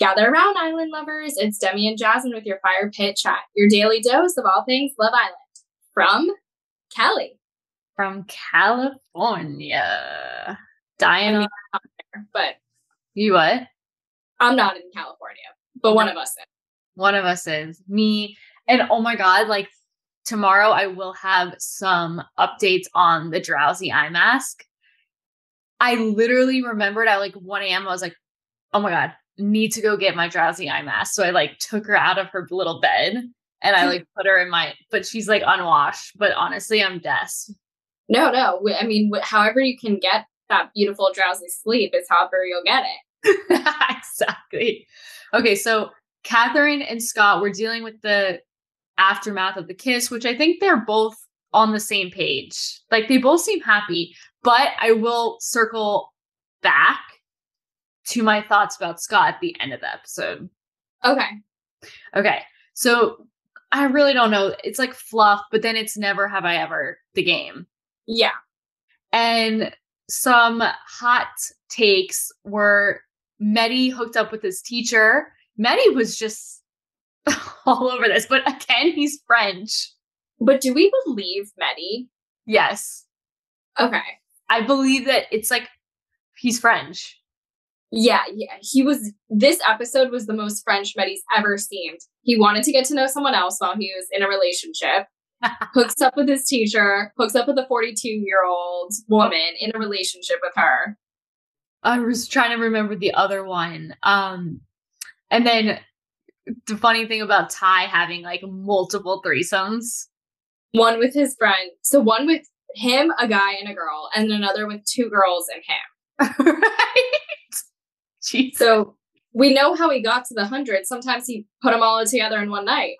Gather around, island lovers. It's Demi and Jasmine with your fire pit chat, your daily dose of all things Love Island. From Kelly. From California. Diana. I mean, I'm there, but you what? I'm not in California, but one of us is. One of us is. Me. And oh my God, like tomorrow I will have some updates on the drowsy eye mask. I literally remembered at like 1 a.m. I was like, oh my God, need to go get my drowsy eye mask. So I like took her out of her little bed and I hmm. like put her in my, but she's like unwashed. But honestly, I'm des. No, no. I mean, however you can get that beautiful drowsy sleep is however you'll get it. exactly. Okay, so Catherine and Scott were dealing with the aftermath of the kiss, which I think they're both on the same page. Like they both seem happy, but I will circle back to my thoughts about Scott at the end of the episode. Okay. Okay. So I really don't know. It's like fluff, but then it's never have I ever the game. Yeah. And some hot takes were Mehdi hooked up with his teacher. Mehdi was just all over this, but again, he's French. But do we believe Mehdi? Yes. Okay. I believe that it's like he's French. Yeah, yeah. He was this episode was the most French Mehdi's ever seemed. He wanted to get to know someone else while he was in a relationship. hooks up with his teacher, hooks up with a 42 year old woman in a relationship with her. I was trying to remember the other one. Um, and then the funny thing about Ty having like multiple threesomes. One with his friend. So one with him, a guy and a girl, and another with two girls and him. right? Jeez. So we know how he got to the hundred. Sometimes he put them all together in one night.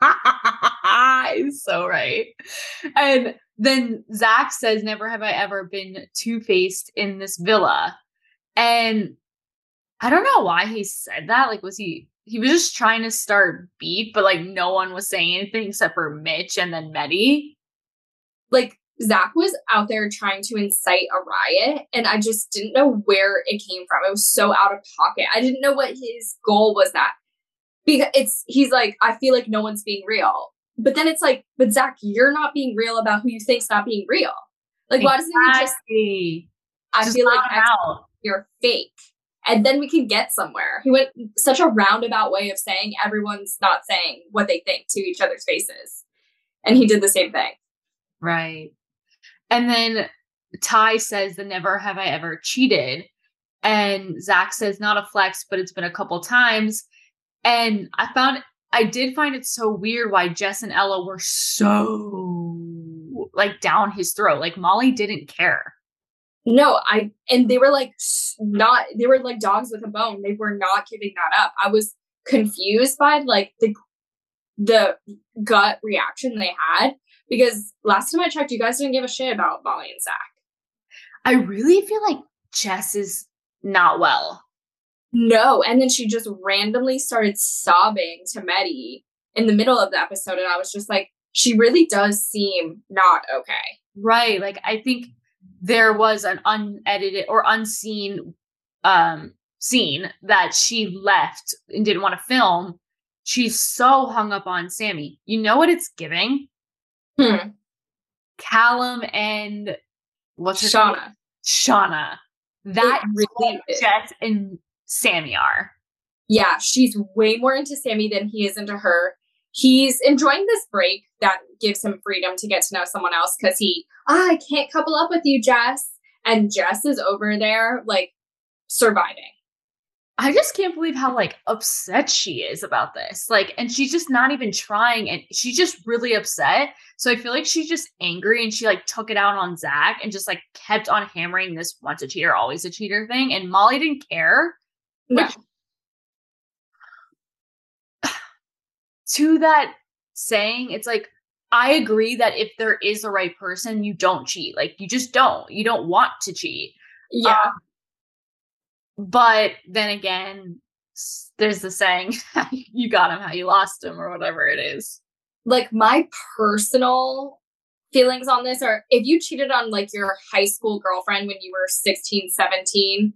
He's so right. And then Zach says, Never have I ever been two faced in this villa. And I don't know why he said that. Like, was he, he was just trying to start beat, but like no one was saying anything except for Mitch and then Mehdi. Like, Zach was out there trying to incite a riot, and I just didn't know where it came from. It was so out of pocket. I didn't know what his goal was. That because it's he's like, I feel like no one's being real, but then it's like, but Zach, you're not being real about who you think's not being real. Like, exactly. why doesn't he just? I just feel like you're fake, and then we can get somewhere. He went such a roundabout way of saying everyone's not saying what they think to each other's faces, and he did the same thing. Right. And then Ty says the never have I ever cheated. And Zach says not a flex, but it's been a couple times. And I found I did find it so weird why Jess and Ella were so like down his throat. Like Molly didn't care. No, I and they were like not they were like dogs with a bone. They were not giving that up. I was confused by like the the gut reaction they had because last time I checked, you guys didn't give a shit about Molly and Zach. I really feel like Jess is not well. No. And then she just randomly started sobbing to Mehdi in the middle of the episode. And I was just like, she really does seem not okay. Right. Like, I think there was an unedited or unseen um, scene that she left and didn't want to film. She's so hung up on Sammy. You know what it's giving? Hmm. Callum and what's her Shaughna. Name? Shaughna. That really Jess and Sammy are. Yeah, she's way more into Sammy than he is into her. He's enjoying this break that gives him freedom to get to know someone else because he, ah, I can't couple up with you, Jess. And Jess is over there, like, surviving. I just can't believe how like upset she is about this. Like, and she's just not even trying, and she's just really upset. So I feel like she's just angry, and she like took it out on Zach and just like kept on hammering this once a cheater, always a cheater thing. And Molly didn't care. No. Which, to that saying, it's like I agree that if there is the right person, you don't cheat. Like you just don't. You don't want to cheat. Yeah. Um, but then again, there's the saying, you got him how you lost him, or whatever it is. Like, my personal feelings on this are if you cheated on like your high school girlfriend when you were 16, 17.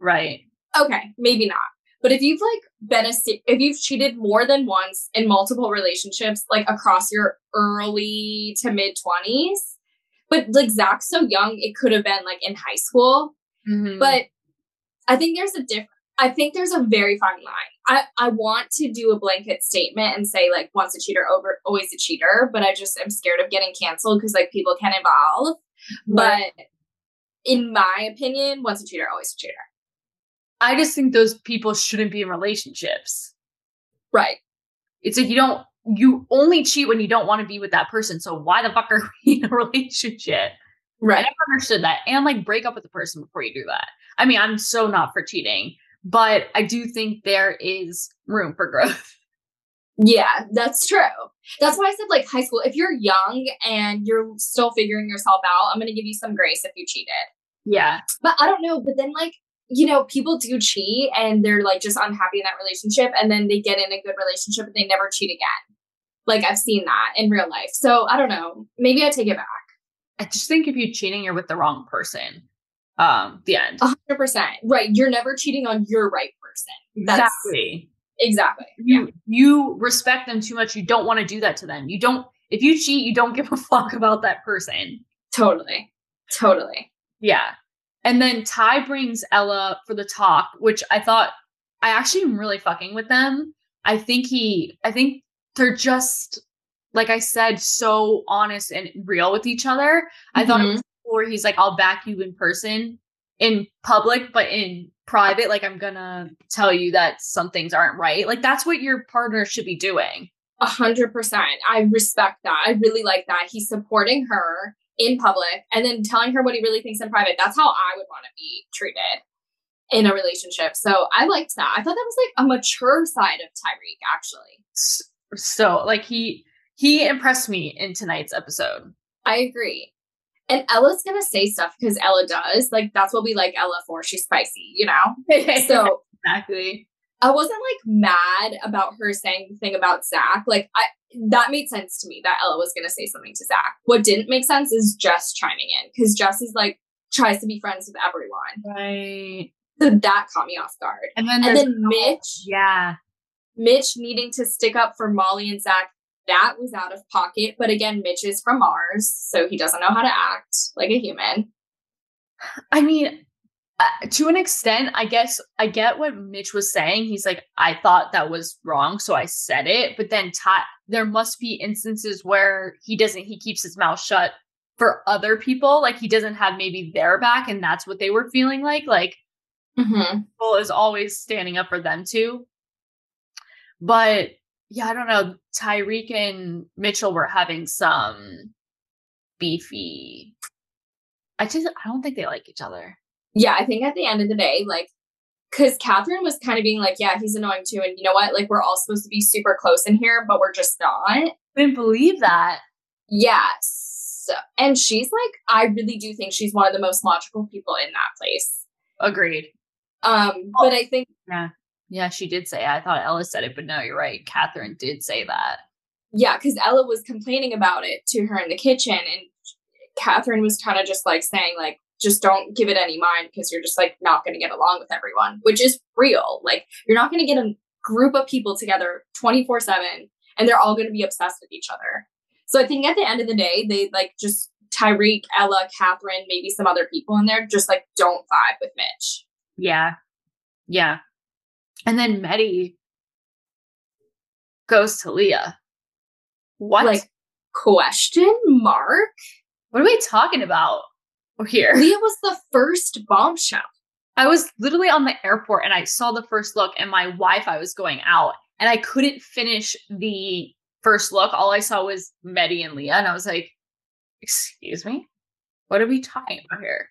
Right. Okay, maybe not. But if you've like been a if you've cheated more than once in multiple relationships, like across your early to mid twenties, but like Zach's so young, it could have been like in high school. Mm-hmm. But I think there's a different. I think there's a very fine line. I, I want to do a blanket statement and say like once a cheater over always a cheater, but I just am scared of getting canceled because like people can evolve. Right. But in my opinion, once a cheater, always a cheater. I just think those people shouldn't be in relationships. Right. It's like you don't you only cheat when you don't want to be with that person. So why the fuck are we in a relationship? Right. I never understood that. And like break up with the person before you do that. I mean, I'm so not for cheating, but I do think there is room for growth. Yeah, that's true. That's why I said like high school. If you're young and you're still figuring yourself out, I'm going to give you some grace if you cheated. Yeah. But I don't know. But then, like, you know, people do cheat and they're like just unhappy in that relationship. And then they get in a good relationship and they never cheat again. Like, I've seen that in real life. So I don't know. Maybe I take it back. I just think if you're cheating, you're with the wrong person. Um, the end. 100%. Right. You're never cheating on your right person. That's, exactly. Exactly. You yeah. you respect them too much. You don't want to do that to them. You don't if you cheat, you don't give a fuck about that person. Totally. Totally. Yeah. And then ty brings Ella for the talk, which I thought I actually am really fucking with them. I think he I think they're just like I said, so honest and real with each other. Mm-hmm. I thought it mm-hmm. was where he's like, I'll back you in person in public, but in private, like I'm gonna tell you that some things aren't right. Like that's what your partner should be doing. A hundred percent. I respect that. I really like that. He's supporting her in public and then telling her what he really thinks in private. That's how I would want to be treated in a relationship. So I liked that. I thought that was like a mature side of Tyrique, actually. So like he he impressed me in tonight's episode. I agree. And Ella's gonna say stuff because Ella does. Like that's what we like Ella for. She's spicy, you know? so exactly. I wasn't like mad about her saying the thing about Zach. Like I that made sense to me that Ella was gonna say something to Zach. What didn't make sense is Jess chiming in because Jess is like tries to be friends with everyone. Right. So that caught me off guard. And then and then Mitch. Yeah. Mitch needing to stick up for Molly and Zach that was out of pocket. But again, Mitch is from Mars, so he doesn't know how to act like a human. I mean, uh, to an extent, I guess I get what Mitch was saying. He's like, I thought that was wrong, so I said it. But then Ty- there must be instances where he doesn't, he keeps his mouth shut for other people. Like he doesn't have maybe their back, and that's what they were feeling like. Like, mm-hmm. people is always standing up for them too. But yeah, I don't know. Tyrique and Mitchell were having some beefy. I just I don't think they like each other. Yeah, I think at the end of the day, like, because Catherine was kind of being like, "Yeah, he's annoying too," and you know what? Like, we're all supposed to be super close in here, but we're just not. I didn't believe that. Yes, and she's like, I really do think she's one of the most logical people in that place. Agreed. Um, but I think yeah, yeah, she did say. It. I thought Ella said it, but no, you're right. Catherine did say that. Yeah, because Ella was complaining about it to her in the kitchen, and Catherine was kind of just like saying, like, just don't give it any mind because you're just like not going to get along with everyone, which is real. Like, you're not going to get a group of people together 24 7 and they're all going to be obsessed with each other. So I think at the end of the day, they like just Tyrique, Ella, Catherine, maybe some other people in there just like don't vibe with Mitch. Yeah. Yeah. And then Mehdi goes to Leah. What? Like, question mark? What are we talking about here? Leah was the first bombshell. I was literally on the airport and I saw the first look and my Wi Fi was going out and I couldn't finish the first look. All I saw was Mehdi and Leah. And I was like, excuse me? What are we talking about here?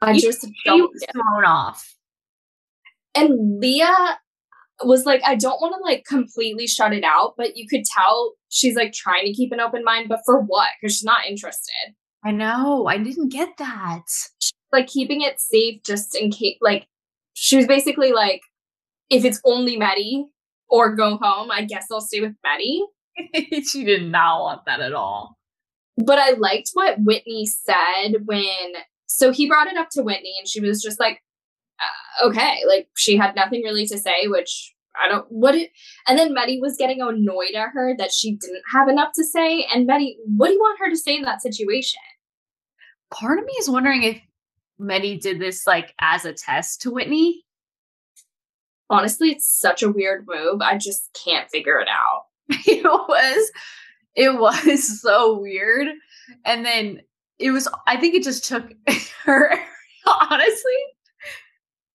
I just don't thrown off. And Leah was like, I don't want to like completely shut it out, but you could tell she's like trying to keep an open mind, but for what? Because she's not interested. I know. I didn't get that. She's, like keeping it safe just in case, like, she was basically like, if it's only Mehdi or go home, I guess I'll stay with Mehdi. she did not want that at all. But I liked what Whitney said when, so he brought it up to Whitney and she was just like, uh, okay, like she had nothing really to say, which I don't what it and then Mehdi was getting annoyed at her that she didn't have enough to say. And Mehdi, what do you want her to say in that situation? Part of me is wondering if Mehdi did this like as a test to Whitney. Honestly, it's such a weird move. I just can't figure it out. it was it was so weird. And then it was I think it just took her honestly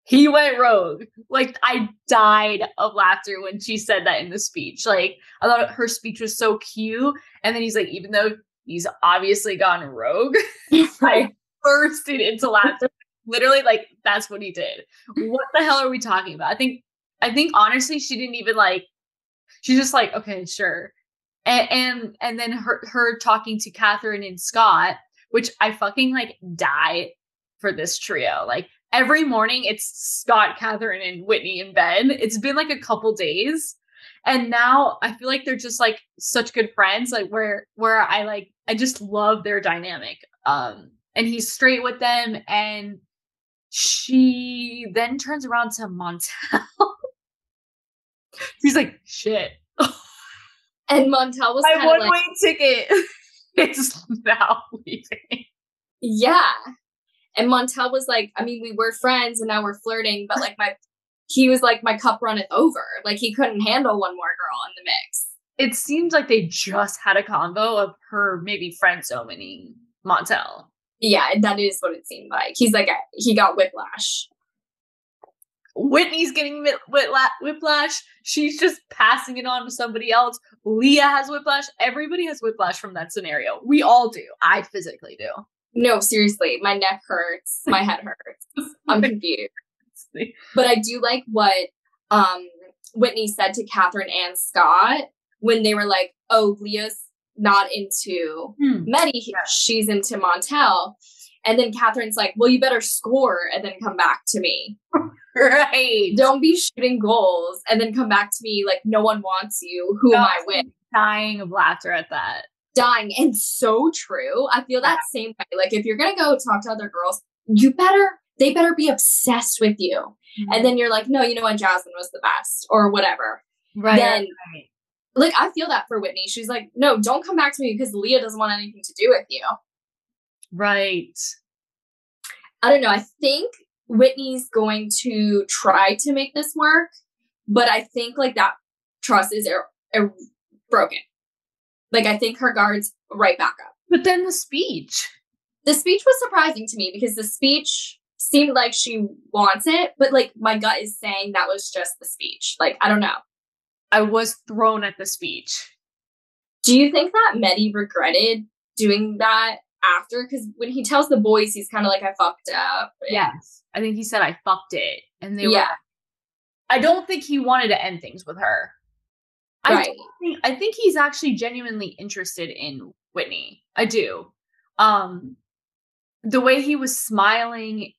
he went rogue. Like I died of laughter when she said that in the speech. Like I thought her speech was so cute. And then he's like, even though he's obviously gone rogue, I bursted into laughter. Literally, like that's what he did. What the hell are we talking about? I think I think honestly, she didn't even like she's just like, okay, sure. And and, and then her her talking to Catherine and Scott, which I fucking like die for this trio. Like every morning it's Scott, Catherine, and Whitney in bed. It's been like a couple days. And now I feel like they're just like such good friends, like where where I like I just love their dynamic. Um and he's straight with them and she then turns around to Montel. he's like, shit. and Montel was like, my one way ticket it's now leaving. Yeah. And Montel was like, I mean, we were friends and now we're flirting, but like my he was like, my cup runneth over. Like he couldn't handle one more girl in the mix. It seems like they just had a convo of her maybe friend zoning Montel. Yeah, that is what it seemed like. He's like, he got whiplash. Whitney's getting whiplash. She's just passing it on to somebody else. Leah has whiplash. Everybody has whiplash from that scenario. We all do. I physically do. No, seriously, my neck hurts. My head hurts. I'm confused. But I do like what um Whitney said to Catherine and Scott when they were like, "Oh, Leah's not into hmm. Mehdi, yeah. she's into Montel." And then Catherine's like, "Well, you better score and then come back to me." right. Don't be shooting goals and then come back to me like no one wants you. Who am I with? Dying of laughter at that dying and so true. I feel that same way. Like if you're gonna go talk to other girls, you better they better be obsessed with you. Mm-hmm. And then you're like, no, you know what, Jasmine was the best or whatever. Right. Then right. like I feel that for Whitney. She's like, no, don't come back to me because Leah doesn't want anything to do with you. Right. I don't know. I think Whitney's going to try to make this work, but I think like that trust is er- er- broken. Like I think her guards right back up. But then the speech. The speech was surprising to me because the speech seemed like she wants it, but like my gut is saying that was just the speech. Like I don't know. I was thrown at the speech. Do you think that Mehdi regretted doing that after? Because when he tells the boys, he's kind of like, I fucked up. Yes. I think he said I fucked it. And they yeah. were I don't think he wanted to end things with her. Right. I think, I think he's actually genuinely interested in Whitney. I do. Um the way he was smiling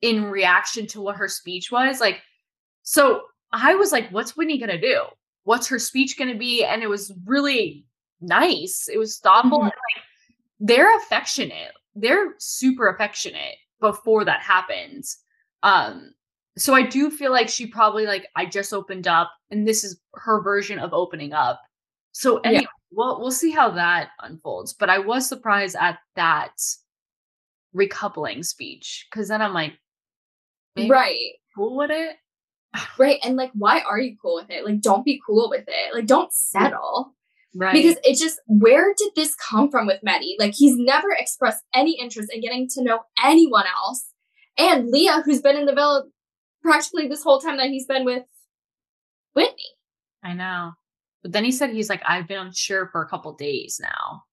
in reaction to what her speech was, like so I was like, what's Whitney gonna do? What's her speech gonna be? And it was really nice. It was thoughtful. Mm-hmm. like they're affectionate. They're super affectionate before that happens. Um, so I do feel like she probably like I just opened up and this is her version of opening up. So anyway, yeah. well we'll see how that unfolds. But I was surprised at that recoupling speech because then I'm like, right, cool with it, right? And like, why are you cool with it? Like, don't be cool with it. Like, don't settle. Right. Because it just, where did this come from with Mehdi? Like, he's never expressed any interest in getting to know anyone else. And Leah, who's been in the villa practically this whole time that he's been with Whitney. I know. But then he said he's like, I've been unsure for a couple days now.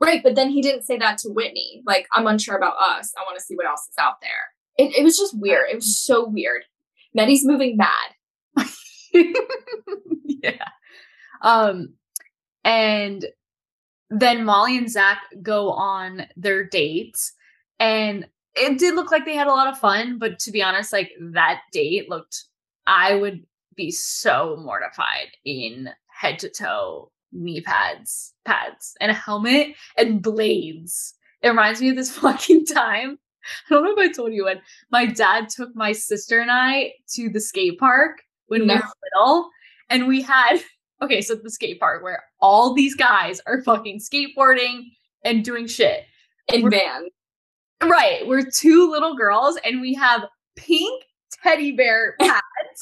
Right. But then he didn't say that to Whitney. Like, I'm unsure about us. I want to see what else is out there. It, it was just weird. It was so weird. Mehdi's moving mad. yeah. Um, and then Molly and Zach go on their dates. And it did look like they had a lot of fun, but to be honest, like that date looked, I would be so mortified in head to toe knee pads, pads, and a helmet and blades. It reminds me of this fucking time I don't know if I told you when my dad took my sister and I to the skate park when No. we were little, and we had okay, so the skate park where all these guys are fucking skateboarding and doing shit. In We're- van. Right, we're two little girls, and we have pink teddy bear pads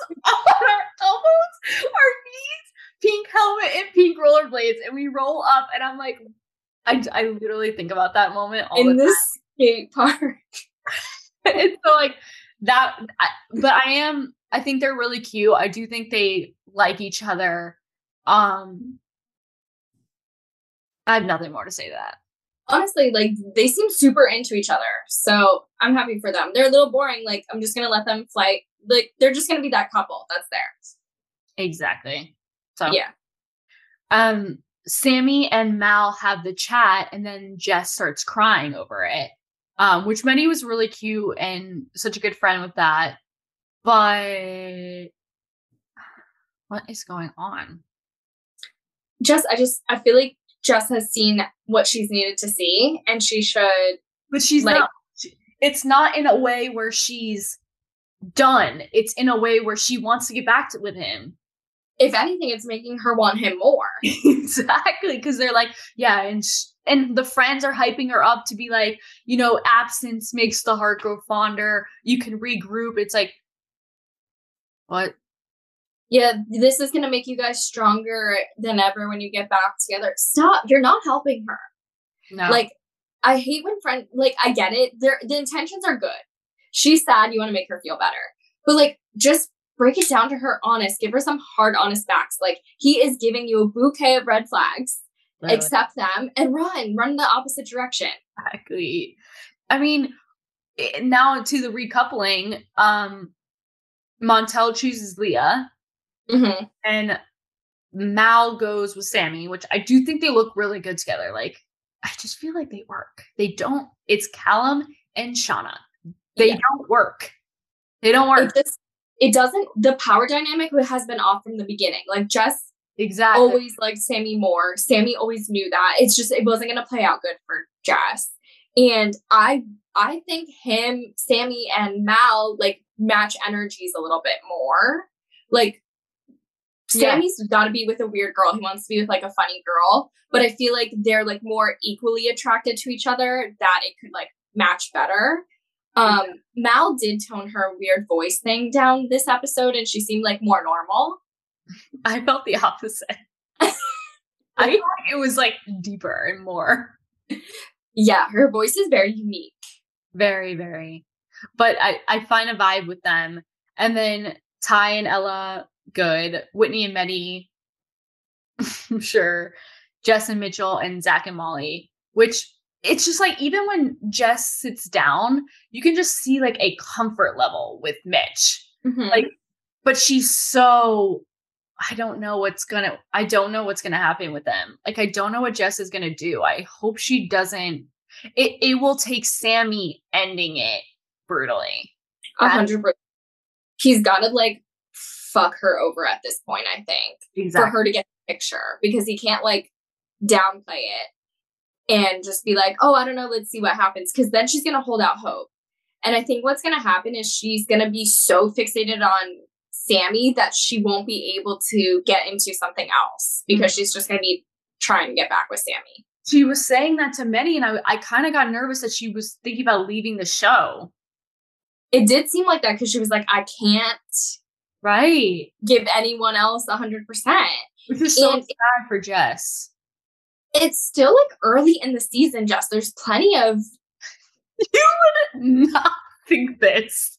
on our elbows, our knees, pink helmet, and pink rollerblades, and we roll up, and I'm like, I, I literally think about that moment all in the this skate park. and so like that I, but i am i think they're really cute. I do think they like each other. Um i have nothing more to say to that Honestly, like they seem super into each other. So I'm happy for them. They're a little boring. Like I'm just gonna let them fly. Like they're just gonna be that couple. That's theirs. exactly so Yeah. um sammy and mal have the chat and then jess starts crying over it um which Mehdi was really cute and such a good friend with that but what is going on Jess, I just I feel like Jess has seen what she's needed to see, and she should. But she's Like- not. It's not in a way where she's done. It's in a way where she wants to get back to, with him. If anything, it's making her want him more. exactly, because they're like, yeah, and sh- and the friends are hyping her up to be like, you know, absence makes the heart grow fonder. You can regroup. It's like, what? Yeah, this is gonna make you guys stronger than ever when you get back together. Stop! You're not helping her. No, Like, I hate when friend like I get it. Their the intentions are good. She's sad, you want to make her feel better. But like just break it down to her honest. Give her some hard honest facts. Like he is giving you a bouquet of red flags. literally. Accept them and run. Run in the opposite direction. exactly. I mean, now to the recoupling. Um, Montel chooses Leah. Mm-hmm. and Mal goes with Sammy, which I do think they look really good together. Like, I just feel like they work. They don't. It's Callum and Shaughna. They Yeah. don't work. They don't work. It just it doesn't the power dynamic has been off from the beginning. Like Jess exactly. always liked Sammy more. Sammy always knew that. It's just it wasn't gonna play out good for Jess. And I I think him, Sammy, and Mal like match energies a little bit more. Like Yeah. Sammy's got to be with a weird girl. He wants to be with like a funny girl, but I feel like they're like more equally attracted to each other. That it could like match better. Um, Mal did tone her weird voice thing down this episode, and she seemed like more normal. I felt the opposite. I like it was like deeper and more. Yeah, her voice is very unique. Very, very. But I, I find a vibe with them. And then Ty and Ella, good. Whitney and Mehdi, I'm sure. Jess and Mitchell and Zach and Molly, which it's just like even when Jess sits down, you can just see like a comfort level with Mitch. Mm-hmm. Like, but she's so I don't know what's gonna I don't know what's gonna happen with them. Like I don't know what Jess is gonna do. I hope she doesn't it it will take Sammy ending it brutally. a hundred percent. He's got to like fuck her over at this point. I think for her to get the picture because he can't like downplay it and just be like, oh, I don't know, let's see what happens. Because then she's gonna hold out hope. And I think what's gonna happen is she's gonna be so fixated on Sammy that she won't be able to get into something else because mm-hmm. she's just gonna be trying to get back with Sammy. She was saying that to many, and I I kind of got nervous that she was thinking about leaving the show. It did seem like that because she was like, I can't Right. give anyone else a hundred percent. Which is so And- sad for Jess. It's still like early in the season, Jess. There's plenty of You would not think this.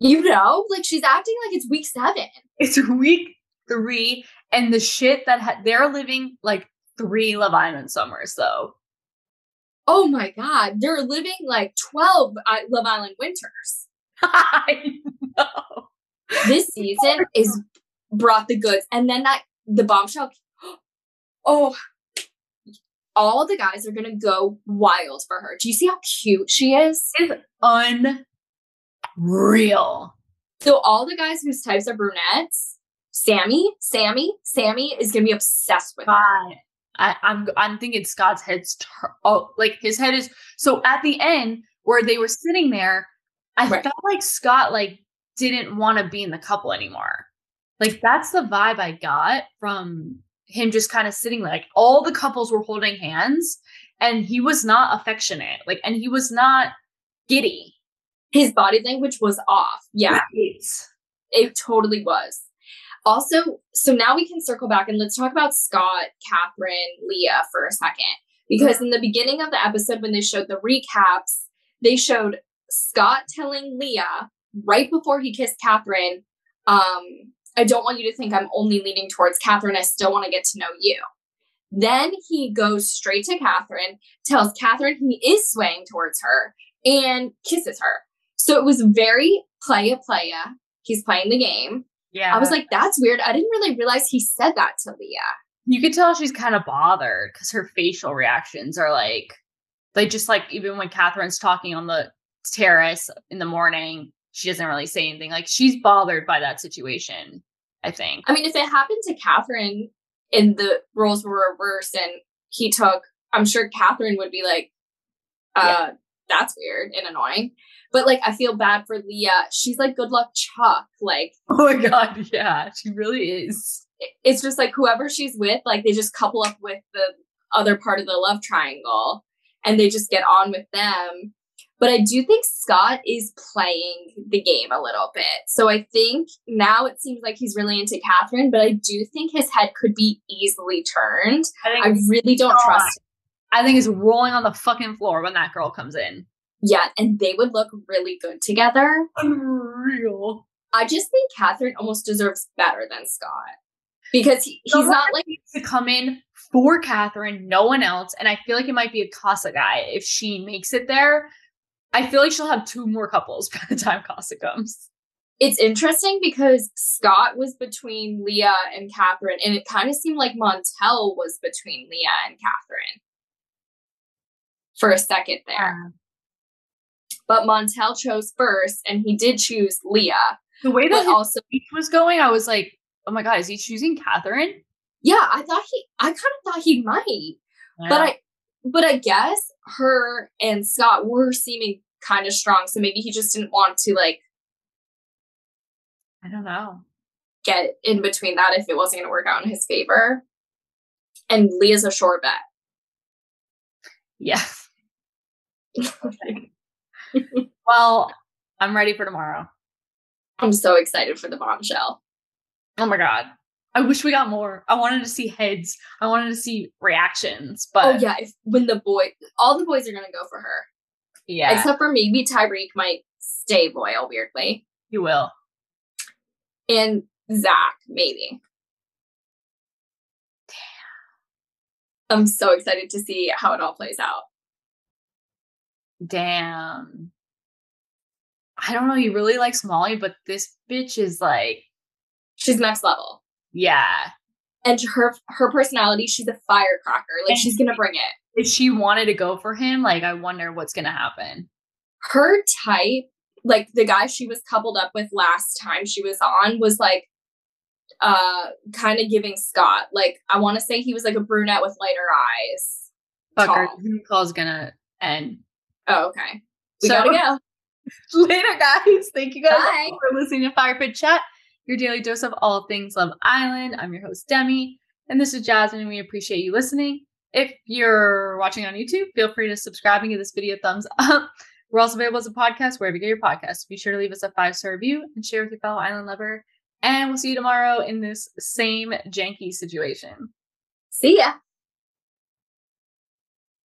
you know, like she's acting like it's week seven. It's week three, and the shit that ha- they're living like three Love Island summers, though. Oh my god, they're living like 12 uh, Love Island winters. I know. This season is brought the goods. And then that the bombshell oh all the guys are gonna go wild for her. Do you see how cute she is? It's unreal. So all the guys whose types are brunettes, Sammy, Sammy, Sammy is gonna be obsessed with her. God. I, I'm I'm thinking Scott's head's tur- oh like his head is so at the end where they were sitting there. I Right. felt like Scott like didn't want to be in the couple anymore. Like that's the vibe I got from him just kind of sitting like all the couples were holding hands and he was not affectionate. Like and he was not giddy. His body language was off. Yeah, it totally was. Also, so now we can circle back and let's talk about Scott, Catherine, Leah for a second. Because in the beginning of the episode, when they showed the recaps, they showed Scott telling Leah right before he kissed Catherine, um, I don't want you to think I'm only leaning towards Catherine. I still want to get to know you. Then he goes straight to Catherine, tells Catherine he is swaying towards her, and kisses her. So it was very playa playa. He's playing the game. Yeah. I was like, that's weird. I didn't really realize he said that to Leah. you could tell she's kind of bothered because her facial reactions are like like just like even when Catherine's talking on the terrace in the morning, she doesn't really say anything. Like she's bothered by that situation, I think. I mean, if it happened to Catherine and the roles were reversed and he took, I'm sure Catherine would be like, uh, that's weird and annoying. But like, I feel bad for Leah. She's like, good luck, Chuck. Like, Oh my god, yeah, she really is. it's just like whoever she's with, like, they just couple up with the other part of the love triangle and they just get on with them. But I do think Scott is playing the game a little bit. So I think now it seems like he's really into Catherine, but I do think his head could be easily turned. I think I really don't trust Him. I think it's rolling on the fucking floor when that girl comes in. yet. And they would look really good together. Unreal. I just think Catherine almost deserves better than Scott. Because he, he's not like to come in for Catherine, no one else. And I feel like it might be a Casa guy if she makes it there. I feel like she'll have two more couples by the time Casa comes. it's interesting because Scott was between Leah and Catherine, and it kind of seemed like Montel was between Leah and Catherine for a second there. But Montel chose first, and he did choose Leah. The way that also, speech was going, I was like, oh my god, is he choosing Catherine? yeah, I thought he, I kind of thought he might, but I, but I guess her and Scott were seeming kind of strong, so maybe he just didn't want to like I don't know. get in between that if it wasn't going to work out in his favor. And Leah's a sure bet. Yeah. well, I'm ready for tomorrow. I'm so excited for the bombshell. Oh my god. I wish we got more. I wanted to see heads. I wanted to see reactions, but oh yeah, if when the boy, all the boys are gonna go for her, yeah, except for maybe Tyrique might stay loyal weirdly, you will. and Zach maybe. Damn. I'm so excited to see how it all plays out. Damn. I don't know. He really likes Molly, but this bitch is like, She's next level, yeah. and her her personality, she's a firecracker. Like And- she's gonna bring it. If she wanted to go for him, like, I wonder what's gonna happen. Her type, like the guy she was coupled up with last time she was on, was like uh kind of giving Scott. Like I want to say he was like a brunette with lighter eyes. Fucker. Zoom call's gonna end. Oh, okay. We So- gotta go. Later, guys. Thank you guys Bye. for listening to Fire Pit Chat, your daily dose of all things Love Island. I'm your host, Demi, and this is Jasmine, and we appreciate you listening. If you're watching on YouTube, feel free to subscribe and give this video a thumbs up. We're also available as a podcast wherever you get your podcasts. Be sure to leave us a five star review and share with your fellow island lover. And we'll see you tomorrow in this same janky situation. See ya.